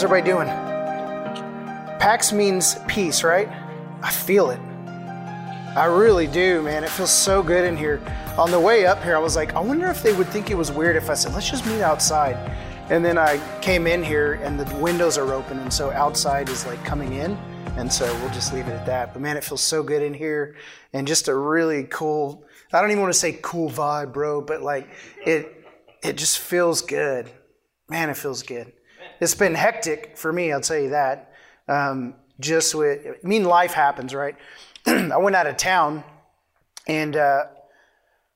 How's everybody doing? Pax means peace, right? I feel it. I really do, man. It feels so good in here. On the way up here, I was like, I wonder if they would think it was weird if I said, let's just meet outside. And then I came in here and the windows are open, and so outside is like coming in. And so we'll just leave it at that. But man, it feels so good in here and just a really cool, I don't even want to say cool vibe, bro, but like it it just feels good. Man, it feels good. It's been hectic for me, I'll tell you that. Um, just with, I mean, life happens, right? I went out of town, and uh,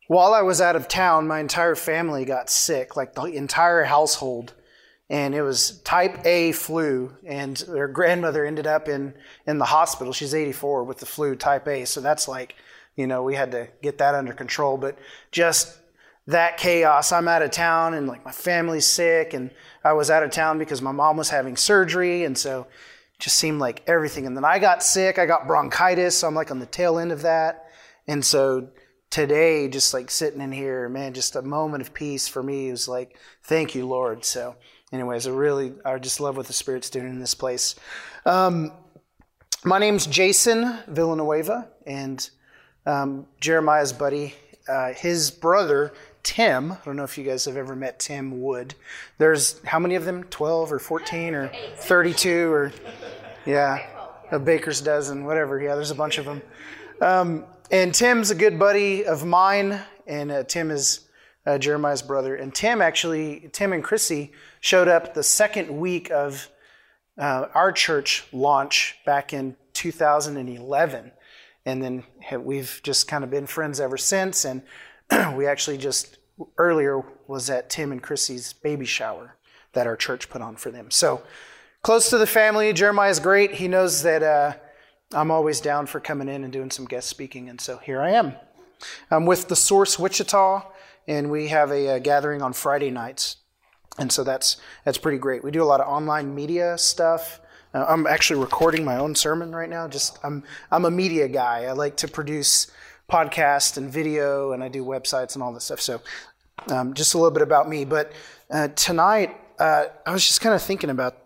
while I was out of town, my entire family got sick, like the entire household. And it was type A flu, and their grandmother ended up in, in the hospital. She's 84 with the flu type A. So that's like, you know, we had to get that under control. But just that chaos. I'm out of town and like my family's sick and I was out of town because my mom was having surgery and so it just seemed like everything. And then I got sick, I got bronchitis, so I'm like on the tail end of that. And so today, just like sitting in here, man, just a moment of peace for me was like, thank you, Lord. So, anyways, I really, I just love what the Spirit's doing in this place. Um, my name's Jason Villanueva, and um, Jeremiah's buddy, uh, his brother Tim. I don't know if you guys have ever met Tim Wood. There's how many of them? 12 or 14 or 32 or, yeah, a baker's dozen, whatever. Yeah, there's a bunch of them. Um, and Tim's a good buddy of mine, and uh, Tim is uh, Jeremiah's brother. And Tim actually, Tim and Chrissy showed up the second week of uh, our church launch back in 2011. And then we've just kind of been friends ever since. And we actually just earlier was at Tim and Chrissy's baby shower that our church put on for them. So close to the family. Jeremiah is great. He knows that uh, I'm always down for coming in and doing some guest speaking, and so here I am. I'm with the Source Wichita, and we have a, a gathering on Friday nights, and so that's that's pretty great. We do a lot of online media stuff. Uh, I'm actually recording my own sermon right now. Just I'm I'm a media guy. I like to produce podcast and video, and I do websites and all this stuff. So, um, just a little bit about me. But uh, tonight, uh, I was just kind of thinking about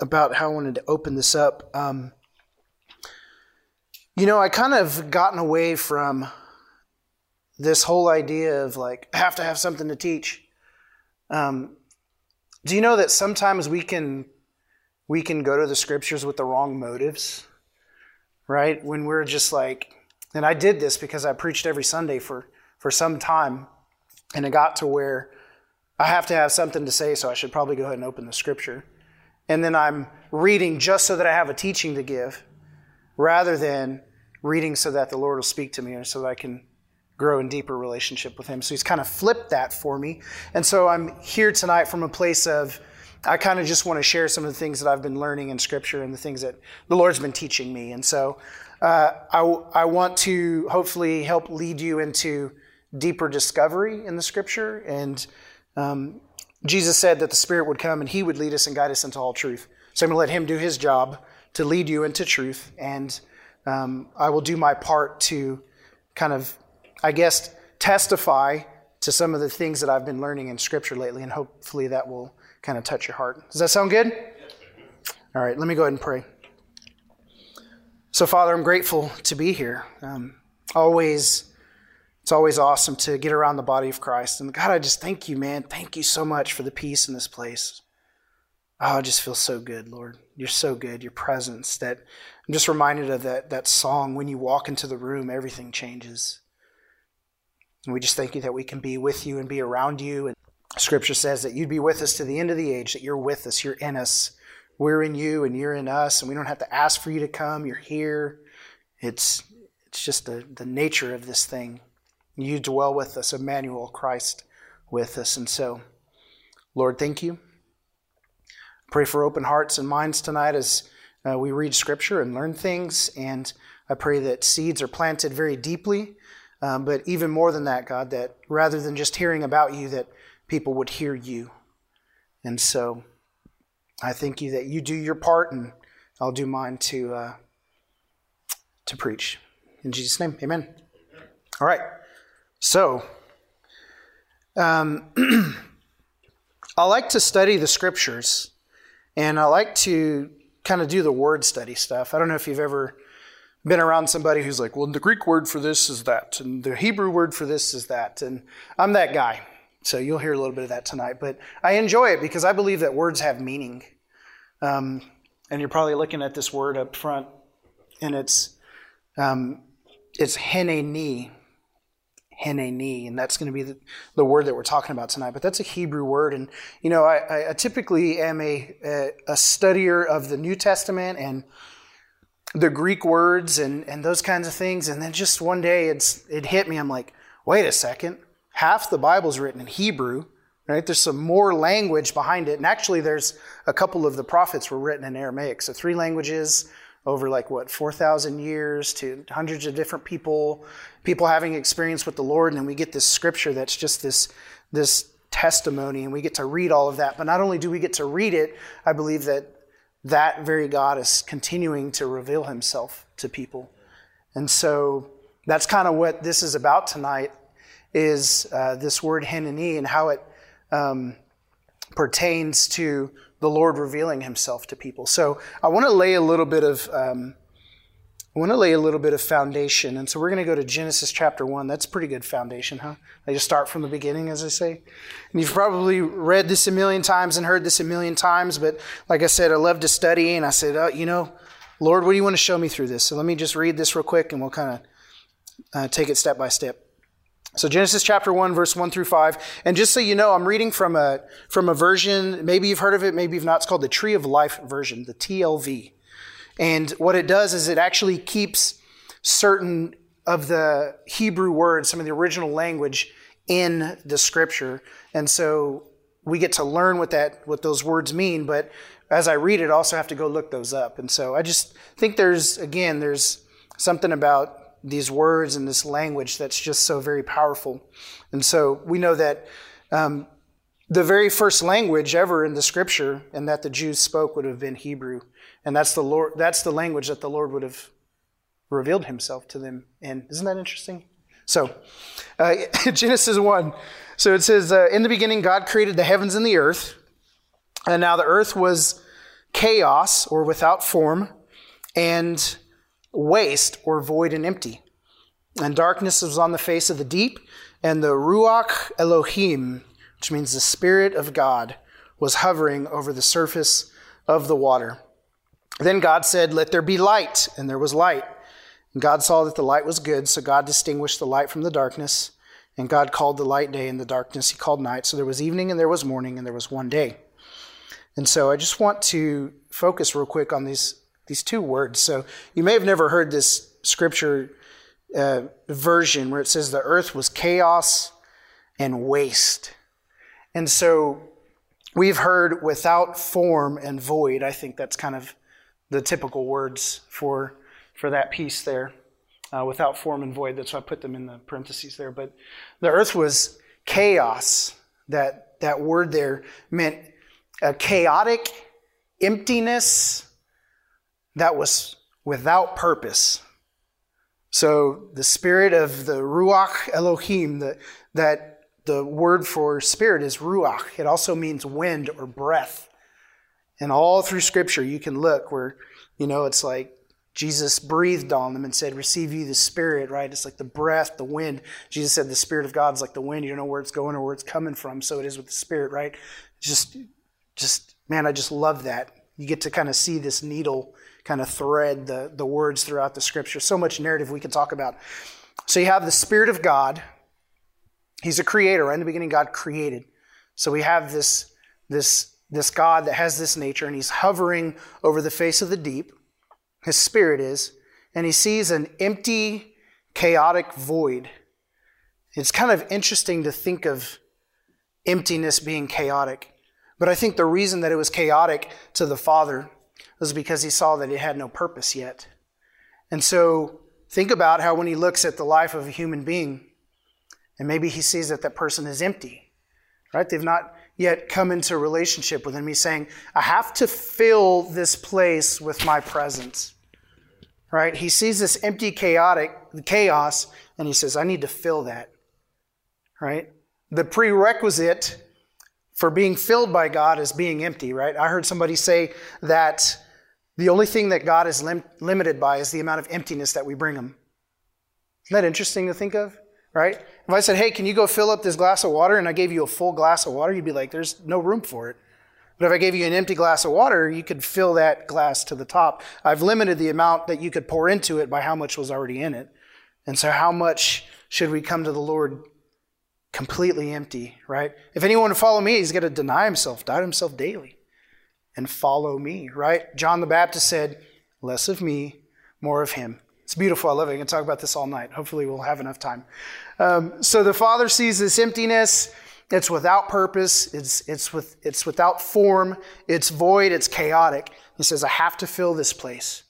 about how I wanted to open this up. Um, you know, I kind of gotten away from this whole idea of like I have to have something to teach. Um, do you know that sometimes we can we can go to the scriptures with the wrong motives, right? When we're just like, and I did this because I preached every Sunday for, for some time. And it got to where I have to have something to say, so I should probably go ahead and open the scripture. And then I'm reading just so that I have a teaching to give, rather than reading so that the Lord will speak to me and so that I can grow in deeper relationship with Him. So He's kind of flipped that for me. And so I'm here tonight from a place of, I kind of just want to share some of the things that I've been learning in Scripture and the things that the Lord's been teaching me. And so uh, I, I want to hopefully help lead you into deeper discovery in the scripture. And um, Jesus said that the Spirit would come and He would lead us and guide us into all truth. So I'm going to let Him do His job to lead you into truth. And um, I will do my part to kind of, I guess, testify to some of the things that I've been learning in Scripture lately. And hopefully that will kind of touch your heart. Does that sound good? All right, let me go ahead and pray. So, Father, I'm grateful to be here. Um, always, it's always awesome to get around the body of Christ. And God, I just thank you, man. Thank you so much for the peace in this place. Oh, I just feel so good, Lord. You're so good. Your presence. That I'm just reminded of that that song. When you walk into the room, everything changes. And we just thank you that we can be with you and be around you. And Scripture says that you'd be with us to the end of the age. That you're with us. You're in us. We're in you and you're in us, and we don't have to ask for you to come. You're here. It's, it's just the, the nature of this thing. You dwell with us, Emmanuel, Christ with us. And so, Lord, thank you. Pray for open hearts and minds tonight as uh, we read Scripture and learn things. And I pray that seeds are planted very deeply. Um, but even more than that, God, that rather than just hearing about you, that people would hear you. And so, I thank you that you do your part and I'll do mine to, uh, to preach. In Jesus' name, amen. All right. So, um, I like to study the scriptures And I like to kind of do the word study stuff. I don't know if you've ever been around somebody who's like, well, the Greek word for this is that, and the Hebrew word for this is that. And I'm that guy. So you'll hear a little bit of that tonight. But I enjoy it because I believe that words have meaning. Um, and you're probably looking at this word up front, and it's um, it's hineni, hineni, and that's going to be the, the, word that we're talking about tonight. But that's a Hebrew word, and you know, I, I typically am a, a, a studier of the New Testament and the Greek words and and those kinds of things. And then just one day, it's it hit me. I'm like, wait a second, half the Bible's written in Hebrew. Right? There's some more language behind it. And actually, there's a couple of the prophets were written in Aramaic. So, three languages over like what, 4,000 years to hundreds of different people, people having experience with the Lord. And then we get this scripture that's just this, this testimony, and we get to read all of that. But not only do we get to read it, I believe that that very God is continuing to reveal himself to people. And so that's kind of what this is about tonight is uh, this word hineni and how it um, pertains to the Lord revealing Himself to people. So I want to lay a little bit of um, I want to lay a little bit of foundation, and so we're going to go to Genesis chapter one. That's pretty good foundation, huh? I just start from the beginning, as I say. And you've probably read this a million times and heard this a million times, but like I said, I love to study, and I said, oh, you know, Lord, what do you want to show me through this? So let me just read this real quick, and we'll kind of uh, take it step by step. So Genesis chapter 1 verse 1 through 5. And just so you know, I'm reading from a from a version, maybe you've heard of it, maybe you've not. It's called the Tree of Life version, the TLV. And what it does is it actually keeps certain of the Hebrew words, some of the original language in the scripture. And so we get to learn what that what those words mean, but as I read it, I also have to go look those up. And so I just think there's again, there's something about these words and this language that's just so very powerful. And so we know that um, the very first language ever in the scripture and that the Jews spoke would have been Hebrew. And that's the Lord that's the language that the Lord would have revealed himself to them in. Isn't that interesting? So, uh, Genesis 1. So it says, uh, In the beginning, God created the heavens and the earth. And now the earth was chaos or without form. And waste or void and empty. And darkness was on the face of the deep, and the Ruach Elohim, which means the Spirit of God, was hovering over the surface of the water. Then God said, Let there be light, and there was light. And God saw that the light was good, so God distinguished the light from the darkness. And God called the light day, and the darkness he called night. So there was evening, and there was morning, and there was one day. And so I just want to focus real quick on these these two words. So you may have never heard this scripture uh, version where it says the earth was chaos and waste. And so we've heard without form and void. I think that's kind of the typical words for, for that piece there. Uh, without form and void. That's why I put them in the parentheses there. But the earth was chaos. That, that word there meant a chaotic emptiness that was without purpose. So the spirit of the Ruach Elohim, the, that the word for spirit is Ruach. It also means wind or breath. And all through Scripture, you can look where, you know, it's like Jesus breathed on them and said, Receive you the Spirit, right? It's like the breath, the wind. Jesus said, The Spirit of God is like the wind. You don't know where it's going or where it's coming from. So it is with the Spirit, right? Just, just, man, I just love that. You get to kind of see this needle kind of thread the, the words throughout the scripture. So much narrative we can talk about. So you have the Spirit of God. He's a creator. Right in the beginning, God created. So we have this, this, this God that has this nature, and he's hovering over the face of the deep. His spirit is. And he sees an empty, chaotic void. It's kind of interesting to think of emptiness being chaotic. But I think the reason that it was chaotic to the Father was because he saw that it had no purpose yet. And so think about how when he looks at the life of a human being, and maybe he sees that that person is empty, right? They've not yet come into a relationship with him. He's saying, I have to fill this place with my presence, right? He sees this empty, chaotic chaos, and he says, I need to fill that, right? The prerequisite for being filled by God is being empty, right? I heard somebody say that the only thing that God is lim- limited by is the amount of emptiness that we bring Him. Isn't that interesting to think of? Right? If I said, hey, can you go fill up this glass of water, and I gave you a full glass of water, you'd be like, there's no room for it. But if I gave you an empty glass of water, you could fill that glass to the top. I've limited the amount that you could pour into it by how much was already in it. And so, how much should we come to the Lord completely empty, right? If anyone would follow me, he's got to deny himself, die to himself daily, and follow me, right? John the Baptist said, less of me, more of him. It's beautiful. I love it. I can talk about this all night. Hopefully, we'll have enough time. Um, so the Father sees this emptiness. It's without purpose. It's, it's, with, it's without form. It's void. It's chaotic. He says, I have to fill this place.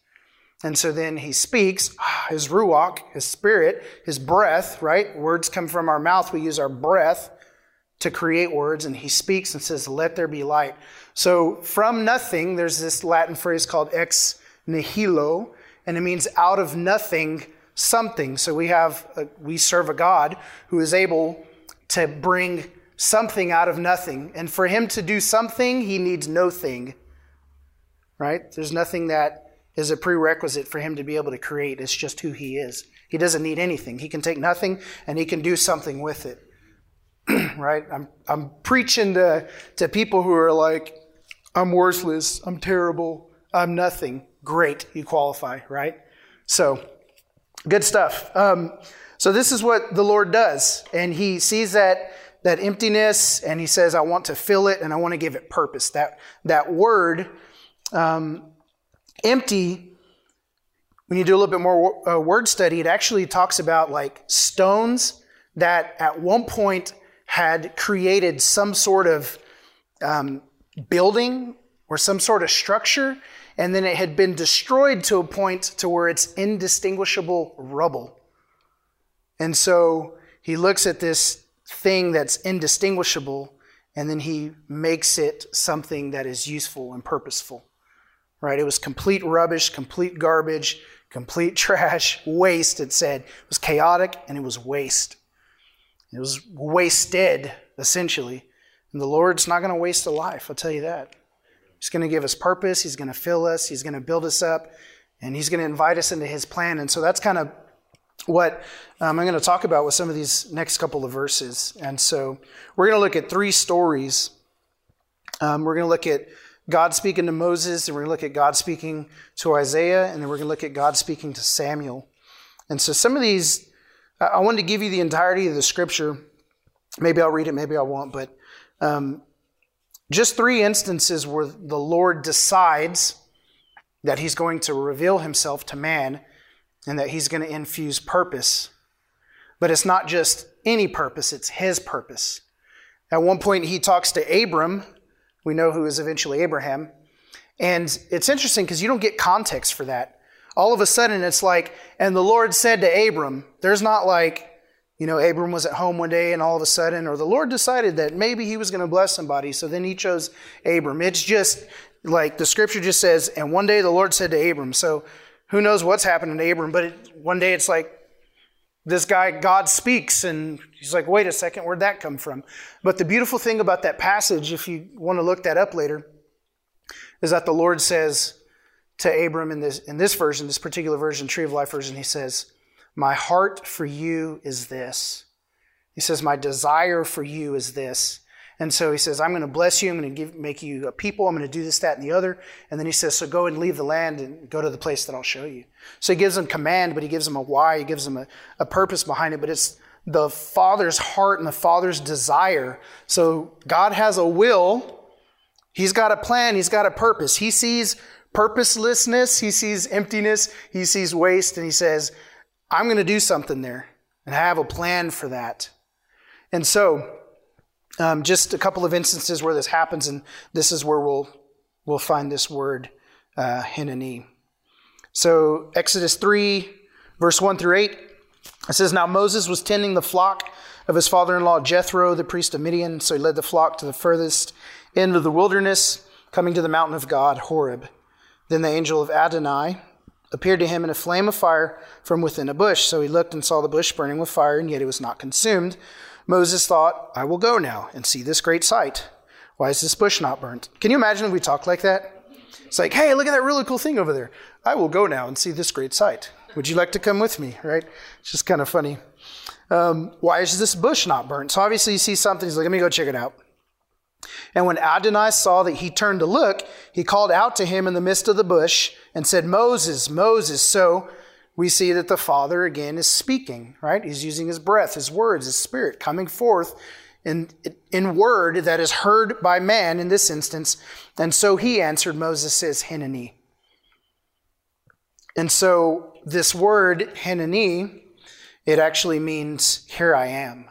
And so then he speaks, his ruach, his spirit, his breath, right? Words come from our mouth. We use our breath to create words. And he speaks and says, Let there be light. So from nothing, there's this Latin phrase called ex nihilo, and it means out of nothing, something. So we have, a, we serve a God who is able to bring something out of nothing. And for him to do something, he needs no thing. Right? There's nothing that is a prerequisite for him to be able to create. It's just who he is. He doesn't need anything. He can take nothing and he can do something with it. right? I'm, I'm preaching to, to people who are like, I'm worthless, I'm terrible, I'm nothing. Great, you qualify, right? So, good stuff. Um, so, this is what the Lord does. And he sees that that emptiness and he says, I want to fill it and I want to give it purpose. That, that word, um, empty, when you do a little bit more uh, word study, it actually talks about like stones that at one point had created some sort of um, building or some sort of structure, and then it had been destroyed to a point to where it's indistinguishable rubble. And so he looks at this thing that's indistinguishable, and then he makes it something that is useful and purposeful right? It was complete rubbish, complete garbage, complete trash, waste, it said. It was chaotic and it was waste. It was wasted, essentially. And the Lord's not going to waste a life, I'll tell you that. He's going to give us purpose, He's going to fill us, He's going to build us up, and He's going to invite us into His plan. And so that's kind of what um, I'm going to talk about with some of these next couple of verses. And so we're going to look at three stories. Um, we're going to look at God speaking to Moses, and we're going to look at God speaking to Isaiah, and then we're going to look at God speaking to Samuel. And so some of these, I wanted to give you the entirety of the scripture. Maybe I'll read it, maybe I won't, but um, just three instances where the Lord decides that he's going to reveal himself to man and that he's going to infuse purpose. But it's not just any purpose, it's his purpose. At one point, he talks to Abram we know who is eventually Abraham. And it's interesting because you don't get context for that. All of a sudden, it's like, and the Lord said to Abram, there's not like, you know, Abram was at home one day and all of a sudden, or the Lord decided that maybe he was going to bless somebody, so then he chose Abram. It's just like the scripture just says, and one day the Lord said to Abram. So who knows what's happening to Abram, but it, one day it's like, this guy, God speaks, and he's like, wait a second, where'd that come from? But the beautiful thing about that passage, if you want to look that up later, is that the Lord says to Abram in this, in this version, this particular version, Tree of Life version, he says, My heart for you is this. He says, My desire for you is this. And so he says, I'm going to bless you. I'm going to give, make you a people. I'm going to do this, that, and the other. And then he says, So go and leave the land and go to the place that I'll show you. So he gives them command, but he gives them a why. He gives them a, a purpose behind it. But it's the Father's heart and the Father's desire. So God has a will. He's got a plan. He's got a purpose. He sees purposelessness. He sees emptiness. He sees waste. And he says, I'm going to do something there. And I have a plan for that. And so, um, just a couple of instances where this happens, and this is where we'll we'll find this word uh, hineni. So Exodus three, verse one through eight, it says, "Now Moses was tending the flock of his father-in-law Jethro, the priest of Midian. So he led the flock to the furthest end of the wilderness, coming to the mountain of God, Horeb. Then the angel of Adonai." appeared to him in a flame of fire from within a bush. So he looked and saw the bush burning with fire, and yet it was not consumed. Moses thought, I will go now and see this great sight, Why is this bush not burnt? Can you imagine if we talked like that? It's like, hey, look at that really cool thing over there. I will go now and see this great sight. Would you like to come with me? Right? It's just kind of funny. Um, why is this bush not burnt? So obviously he sees something. He's like, let me go check it out. And when Adonai saw that he turned to look, he called out to him in the midst of the bush and said, Moses, Moses. So we see that the Father again is speaking, right? He's using his breath, his words, his spirit coming forth in, in word that is heard by man in this instance. And so he answered Moses says, Hineni. And so this word, Hineni, it actually means, here I am.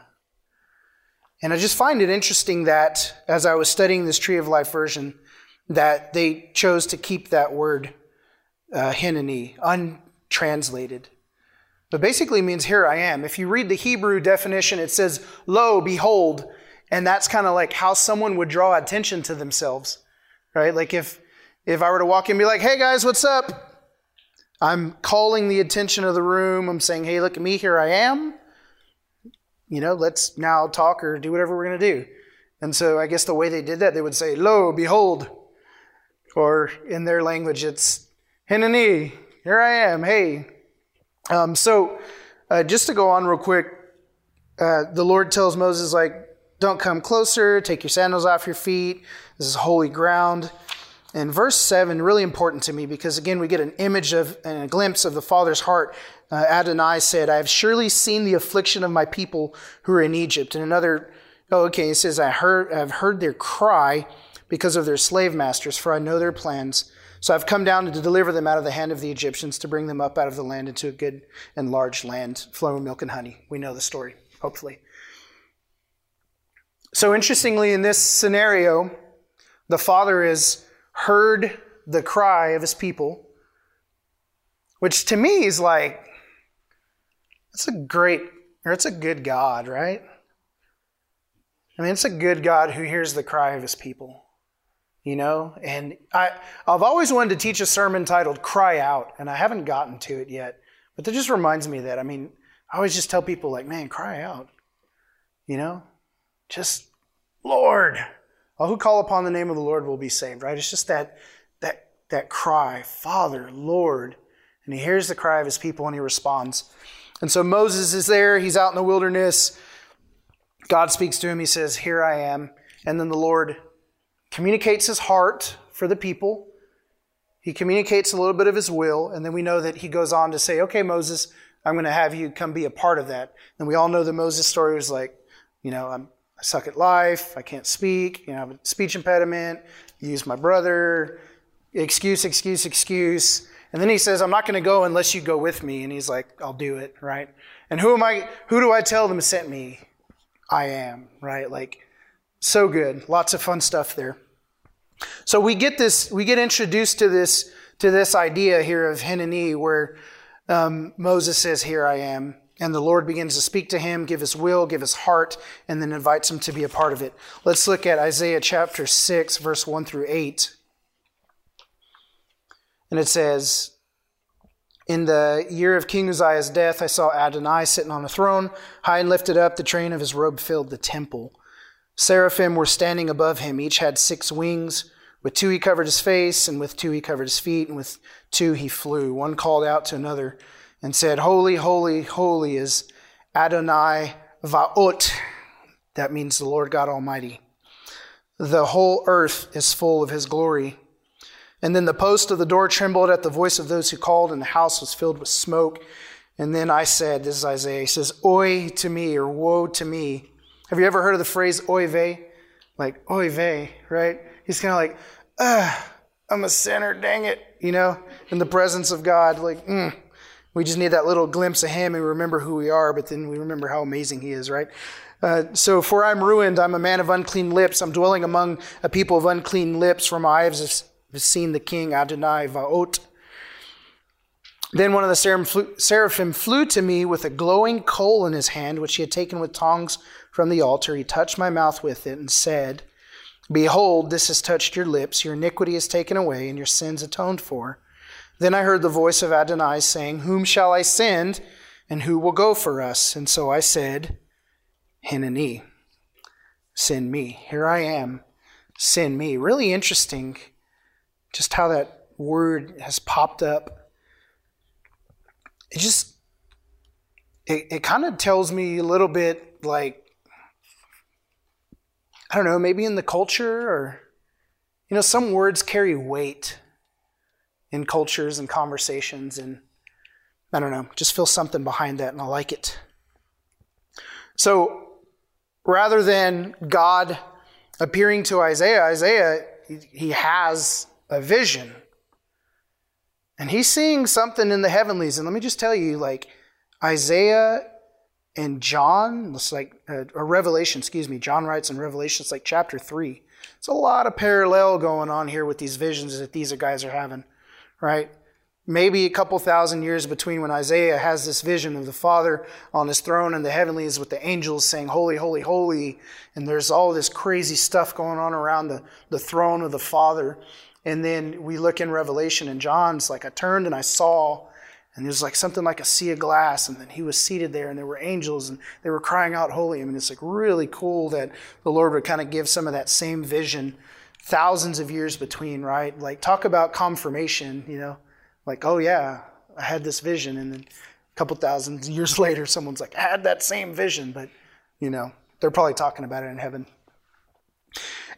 And I just find it interesting that as I was studying this Tree of Life version, that they chose to keep that word, uh, Hineni, untranslated. But basically means here I am. If you read the Hebrew definition, it says, lo, behold. And that's kind of like how someone would draw attention to themselves, right? Like if, if I were to walk in and be like, hey guys, what's up? I'm calling the attention of the room. I'm saying, hey, look at me, here I am. You know, let's now talk or do whatever we're going to do. And so I guess the way they did that, they would say, lo, behold. Or in their language, it's, hineni, here I am, hey, um, so, uh, just to go on real quick, uh, the Lord tells Moses, like, don't come closer, take your sandals off your feet. This is holy ground. And verse 7, really important to me because, again, we get an image of and a glimpse of the Father's heart. Uh, Adonai said, I have surely seen the affliction of my people who are in Egypt. And another, oh, okay, he says, I heard, I've heard their cry because of their slave masters, for I know their plans so I've come down to deliver them out of the hand of the Egyptians, to bring them up out of the land into a good and large land, flowing with milk and honey. We know the story, hopefully. So interestingly, in this scenario, the father has heard the cry of his people, which to me is like, it's a great, or it's a good God, right? I mean, it's a good God who hears the cry of his people you know? And I, i've always wanted to teach a sermon titled cry out and i haven't gotten to it yet but that just reminds me that. I mean i always just tell people like man cry out you know? Just lord! All who call upon the name of the lord will be saved right? It's just that that that cry father lord and he hears the cry of his people and he responds and so moses is there. He's out in the wilderness. God speaks to him. He says here i am. And then the lord communicates his heart for the people. He communicates a little bit of his will, and then we know that he goes on to say, Okay, Moses, I'm going to have you come be a part of that. And we all know the Moses story was like, you know, I'm, I suck at life, I can't speak, you know, I have a speech impediment, use my brother, excuse, excuse, excuse. And then he says, I'm not going to go unless you go with me. And he's like, I'll do it, right? And who am I, who do I tell them sent me? I am, right? Like, so good. Lots of fun stuff there. So we get this, we get introduced to this, to this idea here of Hineni, where um, Moses says, "Here I am," and the Lord begins to speak to him, give his will, give his heart, and then invites him to be a part of it. Let's look at Isaiah chapter six, verse one through eight, and it says. In the year of King Uzziah's death, I saw Adonai sitting on a throne, high and lifted up. The train of his robe filled the temple. Seraphim were standing above him. Each had six wings. With two he covered his face, and with two he covered his feet, and with two he flew. One called out to another and said, Holy, holy, holy is Adonai Va'ot. That means the Lord God Almighty. The whole earth is full of his glory. And then the post of the door trembled at the voice of those who called, and the house was filled with smoke. And then I said, This is Isaiah, he says, Oi to me, or woe to me. Have you ever heard of the phrase oy vey? Like, oy vey, right? He's kind of like, Ugh, I'm a sinner, dang it, you know, in the presence of God. Like, mm. we just need that little glimpse of Him and remember who we are, but then we remember how amazing He is, right? Uh, so, for I'm ruined, I'm a man of unclean lips. I'm dwelling among a people of unclean lips, for my eyes seen the King Adonai Vaot. Then one of the seraphim flew to me with a glowing coal in his hand, which he had taken with tongs from the altar. He touched my mouth with it and said, Behold, this has touched your lips. Your iniquity is taken away, and your sins atoned for. Then I heard the voice of Adonai saying, Whom shall I send, and who will go for us? And so I said, Hineni, send me. Here I am. send me. Really interesting just how that word has popped up. It just, it, it kind of tells me a little bit like, I don't know, maybe in the culture or, you know, some words carry weight in cultures and conversations. And I don't know, just feel something behind that and I like it. So rather than God appearing to Isaiah, Isaiah, he has a vision. And he's seeing something in the heavenlies. And let me just tell you, like, Isaiah and John, it's like, uh, or Revelation, excuse me, John writes in Revelation, it's like chapter 3. It's a lot of parallel going on here with these visions that these guys are having, right? maybe a couple thousand years between when Isaiah has this vision of the Father on his throne in the heavenlies with the angels saying, Holy, holy, holy. And there's all this crazy stuff going on around the, the throne of the Father. And then we look in Revelation, and John's like, I turned and I saw, and there's like something like a sea of glass, and then he was seated there, and there were angels, and they were crying out, Holy. I mean, it's like really cool that the Lord would kind of give some of that same vision thousands of years between, right? Like, talk about confirmation, you know like, oh yeah, I had this vision, and then a couple thousand years later, someone's like, I had that same vision, but you know, they're probably talking about it in heaven.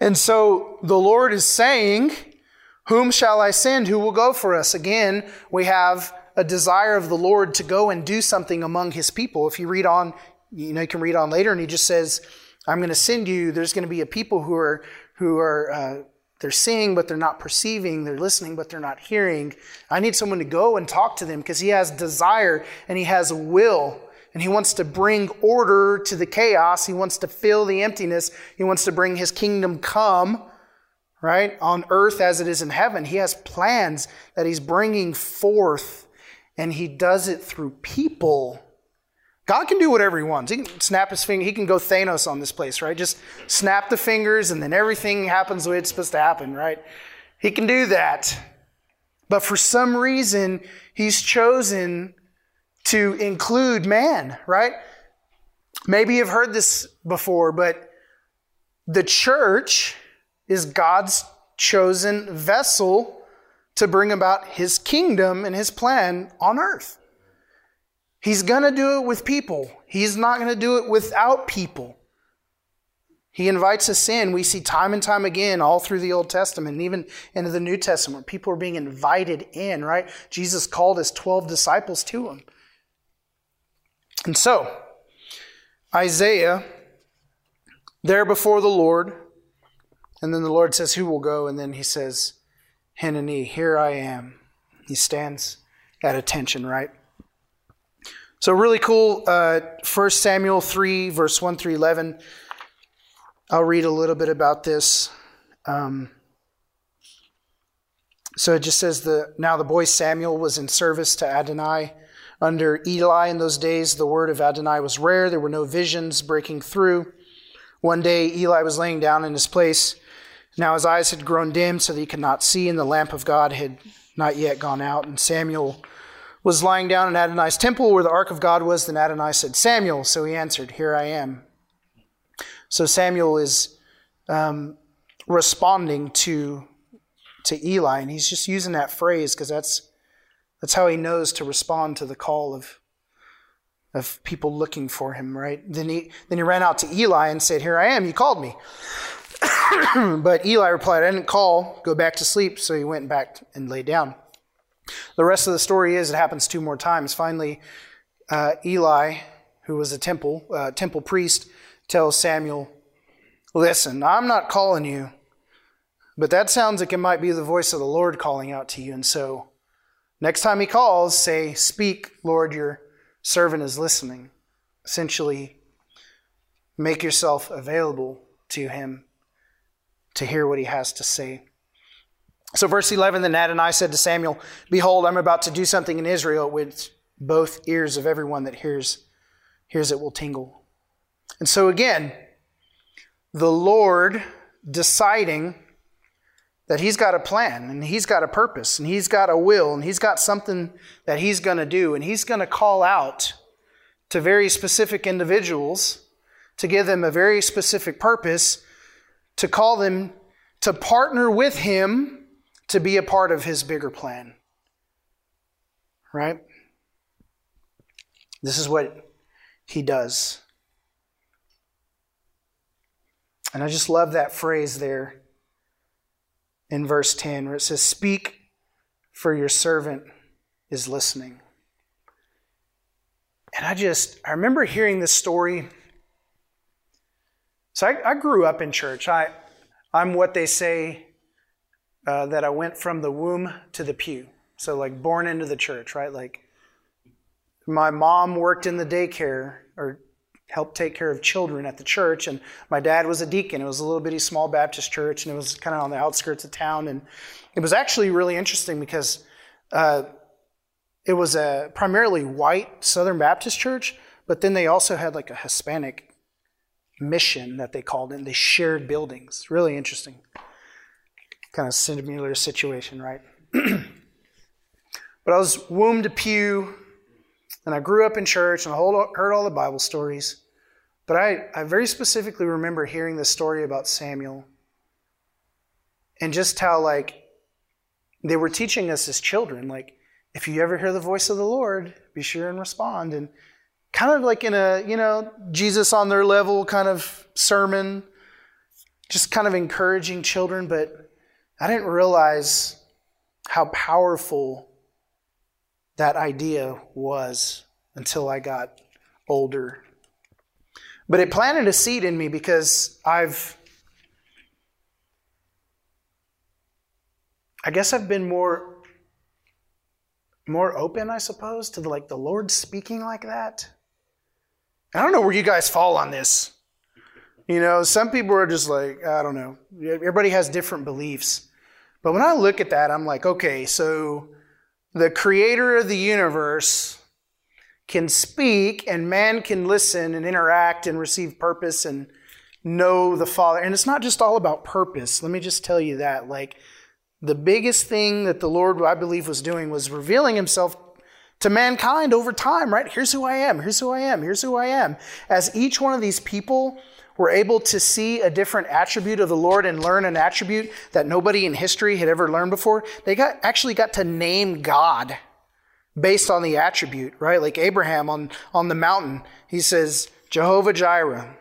And so the Lord is saying, Whom shall I send? Who will go for us? Again, we have a desire of the Lord to go and do something among his people. If you read on, you know, you can read on later, and he just says, I'm going to send you. There's going to be a people who are who are uh, they're seeing, but they're not perceiving. They're listening, but they're not hearing. I need someone to go and talk to them because he has desire and he has will. And he wants to bring order to the chaos. He wants to fill the emptiness. He wants to bring his kingdom come, right, on earth as it is in heaven. He has plans that he's bringing forth, and he does it through people God can do whatever he wants. He can snap his finger. He can go Thanos on this place, right? Just snap the fingers and then everything happens the way it's supposed to happen, right? He can do that. But for some reason, he's chosen to include man, right? Maybe you've heard this before, but the church is God's chosen vessel to bring about his kingdom and his plan on earth. He's going to do it with people. He's not going to do it without people. He invites us in. We see time and time again all through the Old Testament and even into the New Testament where people are being invited in, right? Jesus called his 12 disciples to him. And so, Isaiah, there before the Lord, and then the Lord says, Who will go? And then he says, Hineni, here I am. He stands at attention, right? So, really cool. Uh, 1 Samuel 3, verse 1 through 11. I'll read a little bit about this. Um, so it just says the now the boy Samuel was in service to Adonai under Eli in those days. The word of Adonai was rare. There were no visions breaking through. One day Eli was laying down in his place. Now his eyes had grown dim so that he could not see, and the lamp of God had not yet gone out. And Samuel was lying down in Adonai's temple where the ark of God was, then Adonai said, Samuel. So he answered, Here I am. So Samuel is um, responding to, to Eli, and he's just using that phrase because that's, that's how he knows to respond to the call of, of people looking for him, right? Then he, then he ran out to Eli and said, Here I am, you called me. but Eli replied, I didn't call, go back to sleep. So he went back and lay down. The rest of the story is it happens two more times. Finally, uh, Eli, who was a temple uh, temple priest, tells Samuel, "Listen, I'm not calling you, but that sounds like it might be the voice of the Lord calling out to you. And so, next time he calls, say, "Speak, Lord, your servant is listening." Essentially, make yourself available to him to hear what he has to say. So, verse 11 Then Adonai said to Samuel, Behold, I'm about to do something in Israel which both ears of everyone that hears, hears it will tingle. And so, again, the Lord deciding that He's got a plan and He's got a purpose and He's got a will and He's got something that He's going to do and He's going to call out to very specific individuals to give them a very specific purpose, to call them to partner with Him to be a part of His bigger plan. Right? This is what He does. And I just love that phrase there in verse 10 where it says, Speak, for your servant is listening. And I just, I remember hearing this story. So I, I grew up in church. I, I'm what they say uh, that I went from the womb to the pew. So, like, born into the church, right? Like, my mom worked in the daycare or helped take care of children at the church, and my dad was a deacon. It was a little bitty small Baptist church, and it was kind of on the outskirts of town. And it was actually really interesting because uh, it was a primarily white Southern Baptist church, but then they also had like a Hispanic mission that they called it. They shared buildings. Really interesting. Kind of similar situation, right? but I was womb to pew, and I grew up in church, and I heard all the Bible stories. But I, I very specifically remember hearing the story about Samuel and just how, like, they were teaching us as children, like, if you ever hear the voice of the Lord, be sure and respond. And kind of like in a, you know, Jesus on their level kind of sermon, just kind of encouraging children. But I didn't realize how powerful that idea was until I got older. But it planted a seed in me because I've, I guess I've been more more open, I suppose, to the, like the Lord speaking like that. I don't know where you guys fall on this. You know, some people are just like, I don't know. Everybody has different beliefs. But when I look at that, I'm like, okay, so the creator of the universe can speak and man can listen and interact and receive purpose and know the Father. And it's not just all about purpose. Let me just tell you that. Like, the biggest thing that the Lord, I believe, was doing was revealing himself to mankind over time, right? Here's who I am, here's who I am, here's who I am. As each one of these people were able to see a different attribute of the Lord and learn an attribute that nobody in history had ever learned before, they got actually got to name God based on the attribute, right? Like Abraham on, on the mountain, he says, Jehovah Jireh,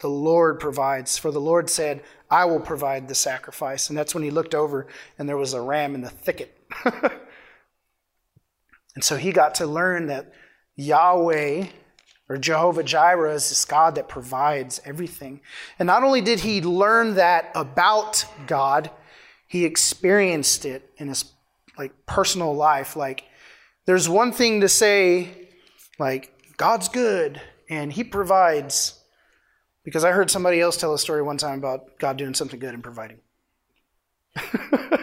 the Lord provides. For the Lord said, I will provide the sacrifice. And that's when he looked over and there was a ram in the thicket. and so he got to learn that Yahweh or Jehovah Jireh is this God that provides everything. And not only did he learn that about God, he experienced it in his like personal life. Like there's one thing to say like God's good and he provides because I heard somebody else tell a story one time about God doing something good and providing.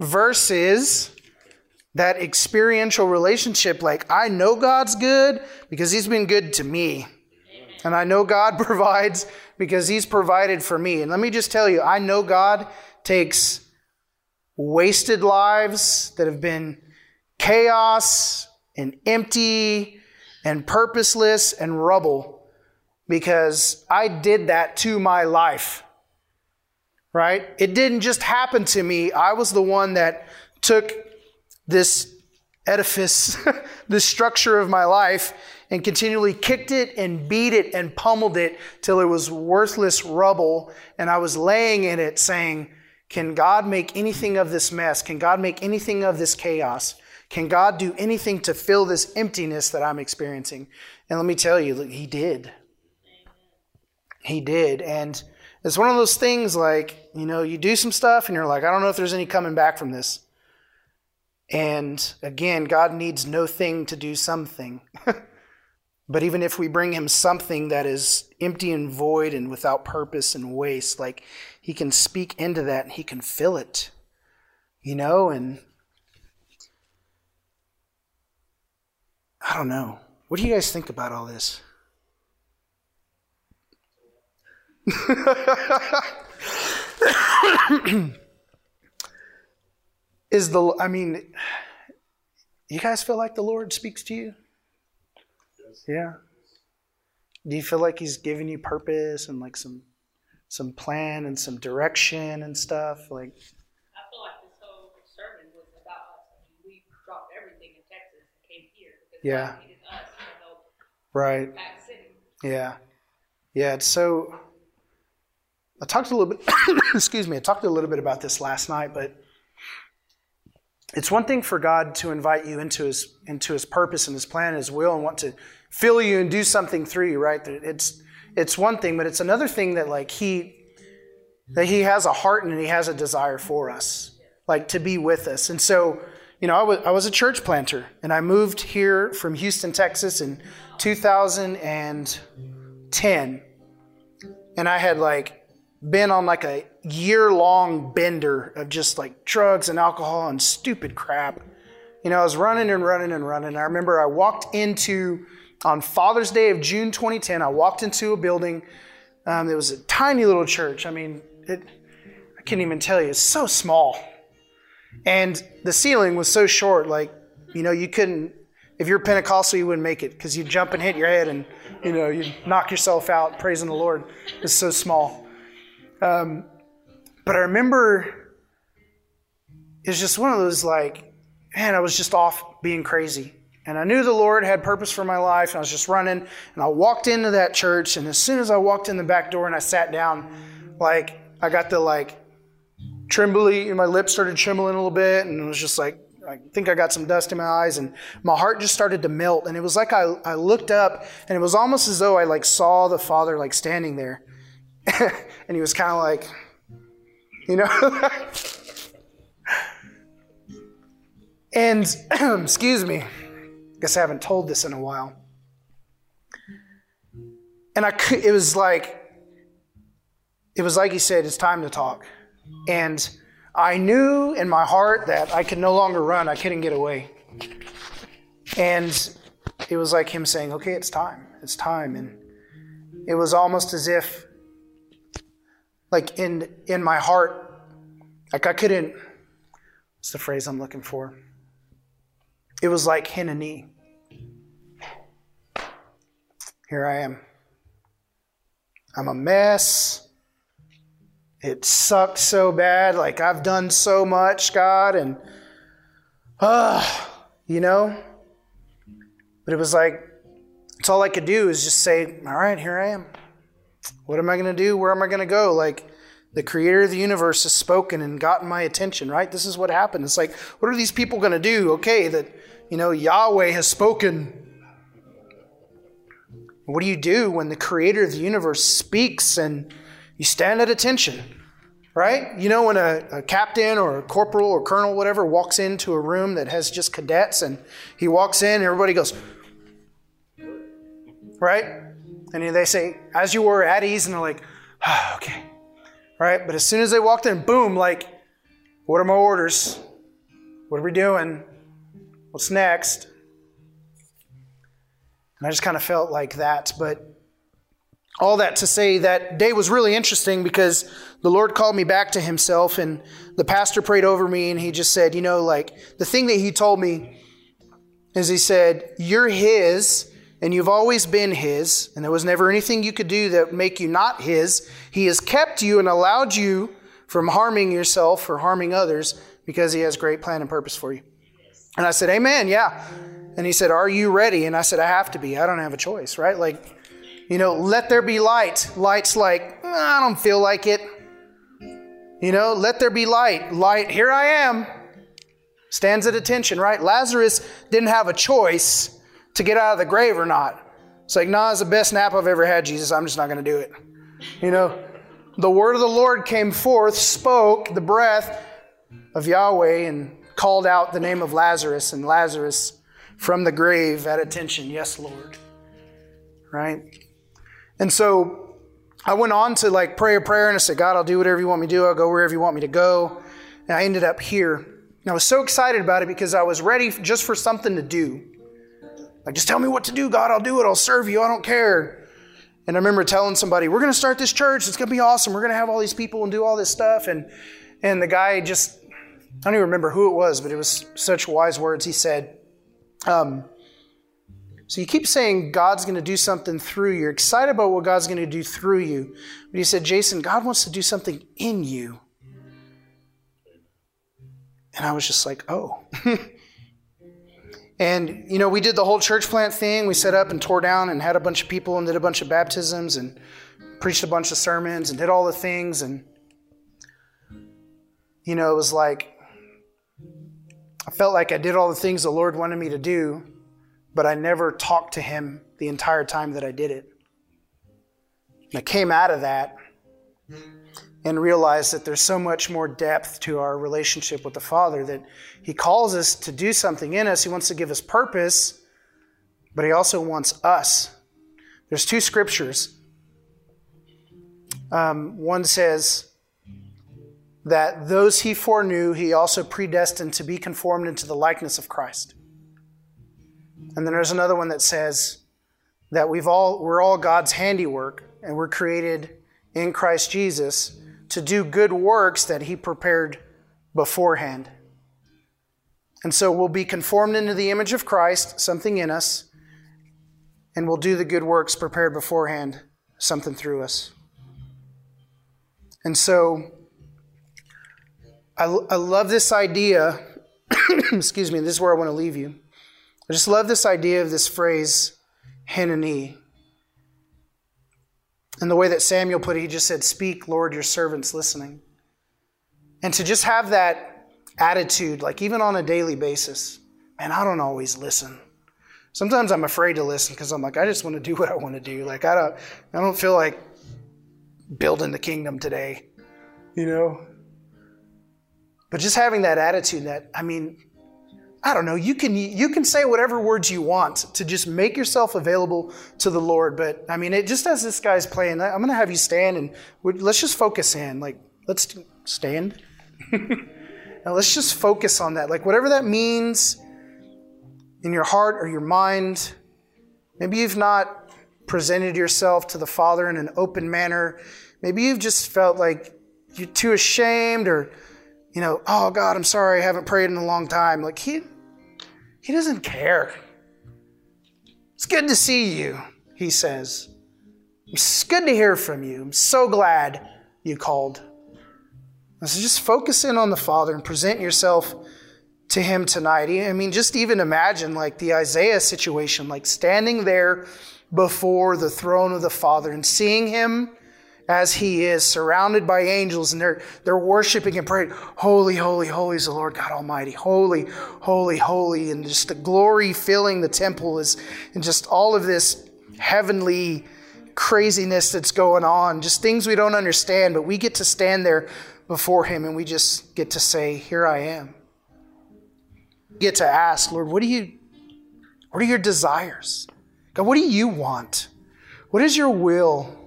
Versus that experiential relationship, like, I know God's good because He's been good to me. And I know God provides because He's provided for me. And let me just tell you, I know God takes wasted lives that have been chaos and empty and purposeless and rubble because I did that to my life. Right? It didn't just happen to me. I was the one that took this edifice, this structure of my life, and continually kicked it and beat it and pummeled it till it was worthless rubble. And I was laying in it saying, Can God make anything of this mess? Can God make anything of this chaos? Can God do anything to fill this emptiness that I'm experiencing? And let me tell you, He did. He did. And it's one of those things like, you know, you do some stuff and you're like, I don't know if there's any coming back from this. And again, God needs no thing to do something. but even if we bring him something that is empty and void and without purpose and waste, like he can speak into that and he can fill it. You know, and I don't know. What do you guys think about all this? is the I mean you guys feel like the Lord speaks to you? Yes. Yeah. Do you feel like he's giving you purpose and like some some plan and some direction and stuff. Like I feel like this whole sermon was about us. I mean, we dropped everything in Texas and came here because Yeah. God needed us to help right. Pack City. Yeah. Yeah, it's so I talked a little bit excuse me, I talked a little bit about this last night, but it's one thing for God to invite you into his into his purpose and his plan and his will and want to fill you and do something through you, right? It's it's one thing, but it's another thing that like he that he has a heart and he has a desire for us, like to be with us. And so, you know, I was I was a church planter and I moved here from Houston, Texas in 2010. And I had like been on like a year long bender of just like drugs and alcohol and stupid crap. You know, I was running and running and running. I remember I walked into, on Father's Day of June 2010, I walked into a building. Um, it was a tiny little church. I mean, it, I can't even tell you, it's so small. And the ceiling was so short, like, you know, you couldn't, if you're Pentecostal, you wouldn't make it because you'd jump and hit your head and, you know, you'd knock yourself out praising the Lord. It's so small. Um, but I remember it's just one of those like, man, I was just off being crazy. And I knew the Lord had purpose for my life. And I was just running. And I walked into that church. And as soon as I walked in the back door and I sat down, like, I got the like trembly, and my lips started trembling a little bit. And it was just like, I think I got some dust in my eyes. And my heart just started to melt. And it was like I, I looked up and it was almost as though I like saw the Father like standing there. and he was kind of like, you know? and, excuse me, guess I haven't told this in a while. And I it was like, it was like he said, it's time to talk. And I knew in my heart that I could no longer run, I couldn't get away. And it was like him saying, okay, it's time, it's time. And it was almost as if like in in my heart like i couldn't what's the phrase i'm looking for? It was like Hineni. Here i am. I'm a mess. It sucked so bad. Like i've done so much god and uh you know? But it was like it's all i could do is just say all right here i am what am I going to do? Where am I going to go? Like, the creator of the universe has spoken and gotten my attention, right? This is what happened. It's like, what are these people going to do? Okay, that, you know, Yahweh has spoken. What do you do when the creator of the universe speaks and you stand at attention, right? You know, when a, a captain or a corporal or colonel, whatever, walks into a room that has just cadets and he walks in everybody goes, right? And they say, as you were at ease, and they're like, oh, okay. Right? But as soon as they walked in, boom, like, what are my orders? What are we doing? What's next? And I just kind of felt like that. But all that to say that day was really interesting because the Lord called me back to Himself, and the pastor prayed over me, and he just said, you know, like, the thing that he told me is he said, You're His and you've always been his, and there was never anything you could do that would make you not his. He has kept you and allowed you from harming yourself or harming others because he has great plan and purpose for you. And I said, Amen, yeah. And he said, Are you ready? And I said, I have to be. I don't have a choice, right? Like, you know, let there be light. Light's like, I don't feel like it. You know, let there be light. Light, here I am. Stands at attention, right? Lazarus didn't have a choice to get out of the grave or not. It's like, nah, it's the best nap I've ever had, Jesus. I'm just not going to do it. You know, the word of the Lord came forth, spoke the breath of Yahweh, and called out the name of Lazarus, and Lazarus from the grave at attention. Yes, Lord. Right? And so I went on to like pray a prayer and I said, God, I'll do whatever you want me to do. I'll go wherever you want me to go. And I ended up here. And I was so excited about it because I was ready just for something to do. Like, just tell me what to do, God. I'll do it. I'll serve you. I don't care. And I remember telling somebody, we're going to start this church. It's going to be awesome. We're going to have all these people and do all this stuff. And, and the guy just, I don't even remember who it was, but it was such wise words. He said, um, So you keep saying God's going to do something through you. You're excited about what God's going to do through you. But he said, Jason, God wants to do something in you. And I was just like, oh. and, you know, we did the whole church plant thing. We set up and tore down and had a bunch of people and did a bunch of baptisms and preached a bunch of sermons and did all the things. And, you know, it was like, I felt like I did all the things the Lord wanted me to do, but I never talked to Him the entire time that I did it. And I came out of that and realize that there's so much more depth to our relationship with the Father that He calls us to do something in us. He wants to give us purpose, but He also wants us. There's two scriptures. Um, one says, that those he foreknew, he also predestined to be conformed into the likeness of Christ. And then there's another one that says that we've all we're all God's handiwork and we're created in Christ Jesus to do good works that he prepared beforehand. And so we'll be conformed into the image of Christ, something in us, and we'll do the good works prepared beforehand, something through us. And so I, I love this idea. excuse me, this is where I want to leave you. I just love this idea of this phrase, Hineni. And the way that Samuel put it, he just said, Speak, Lord, your servant's listening. And to just have that attitude, like even on a daily basis, man, I don't always listen. Sometimes I'm afraid to listen because I'm like, I just want to do what I want to do. Like I don't I don't feel like building the kingdom today. You know? But just having that attitude that, I mean, I don't know, you can you can say whatever words you want to just make yourself available to the Lord. But I mean, it just as this guy's playing, I'm gonna have you stand and let's just focus in. Like, let's stand. now let's just focus on that. Like whatever that means in your heart or your mind. Maybe you've not presented yourself to the Father in an open manner. Maybe you've just felt like you're too ashamed or you know, oh God, I'm sorry, I haven't prayed in a long time. Like he he doesn't care. It's good to see you, he says. It's good to hear from you. I'm so glad you called. So just focus in on the Father and present yourself to Him tonight. I mean, just even imagine like the Isaiah situation, like standing there before the throne of the Father and seeing Him as he is, surrounded by angels, and they're, they're worshiping and praying, Holy, holy, holy is the Lord God Almighty. Holy, holy, holy. And just the glory filling the temple is, and just all of this heavenly craziness that's going on, just things we don't understand, but we get to stand there before him and we just get to say, Here I am. get to ask, Lord, what do you what are your desires? God, what do you want? What is your will?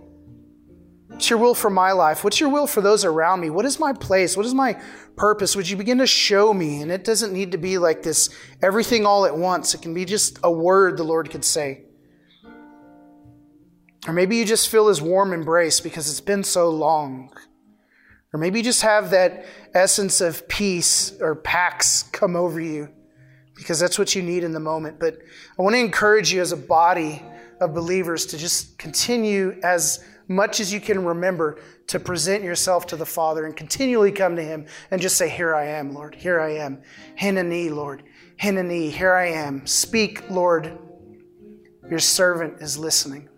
What's your will for my life? What's your will for those around me? What is my place? What is my purpose? Would you begin to show me? And it doesn't need to be like this everything all at once. It can be just a word the Lord could say. Or maybe you just feel his warm embrace because it's been so long. Or maybe you just have that essence of peace or pax come over you because that's what you need in the moment. But I want to encourage you as a body of believers to just continue as much as you can remember to present yourself to the Father and continually come to Him and just say, Here I am, Lord. Here I am. Hineni, Lord. Hineni, here I am. Speak, Lord. Your servant is listening.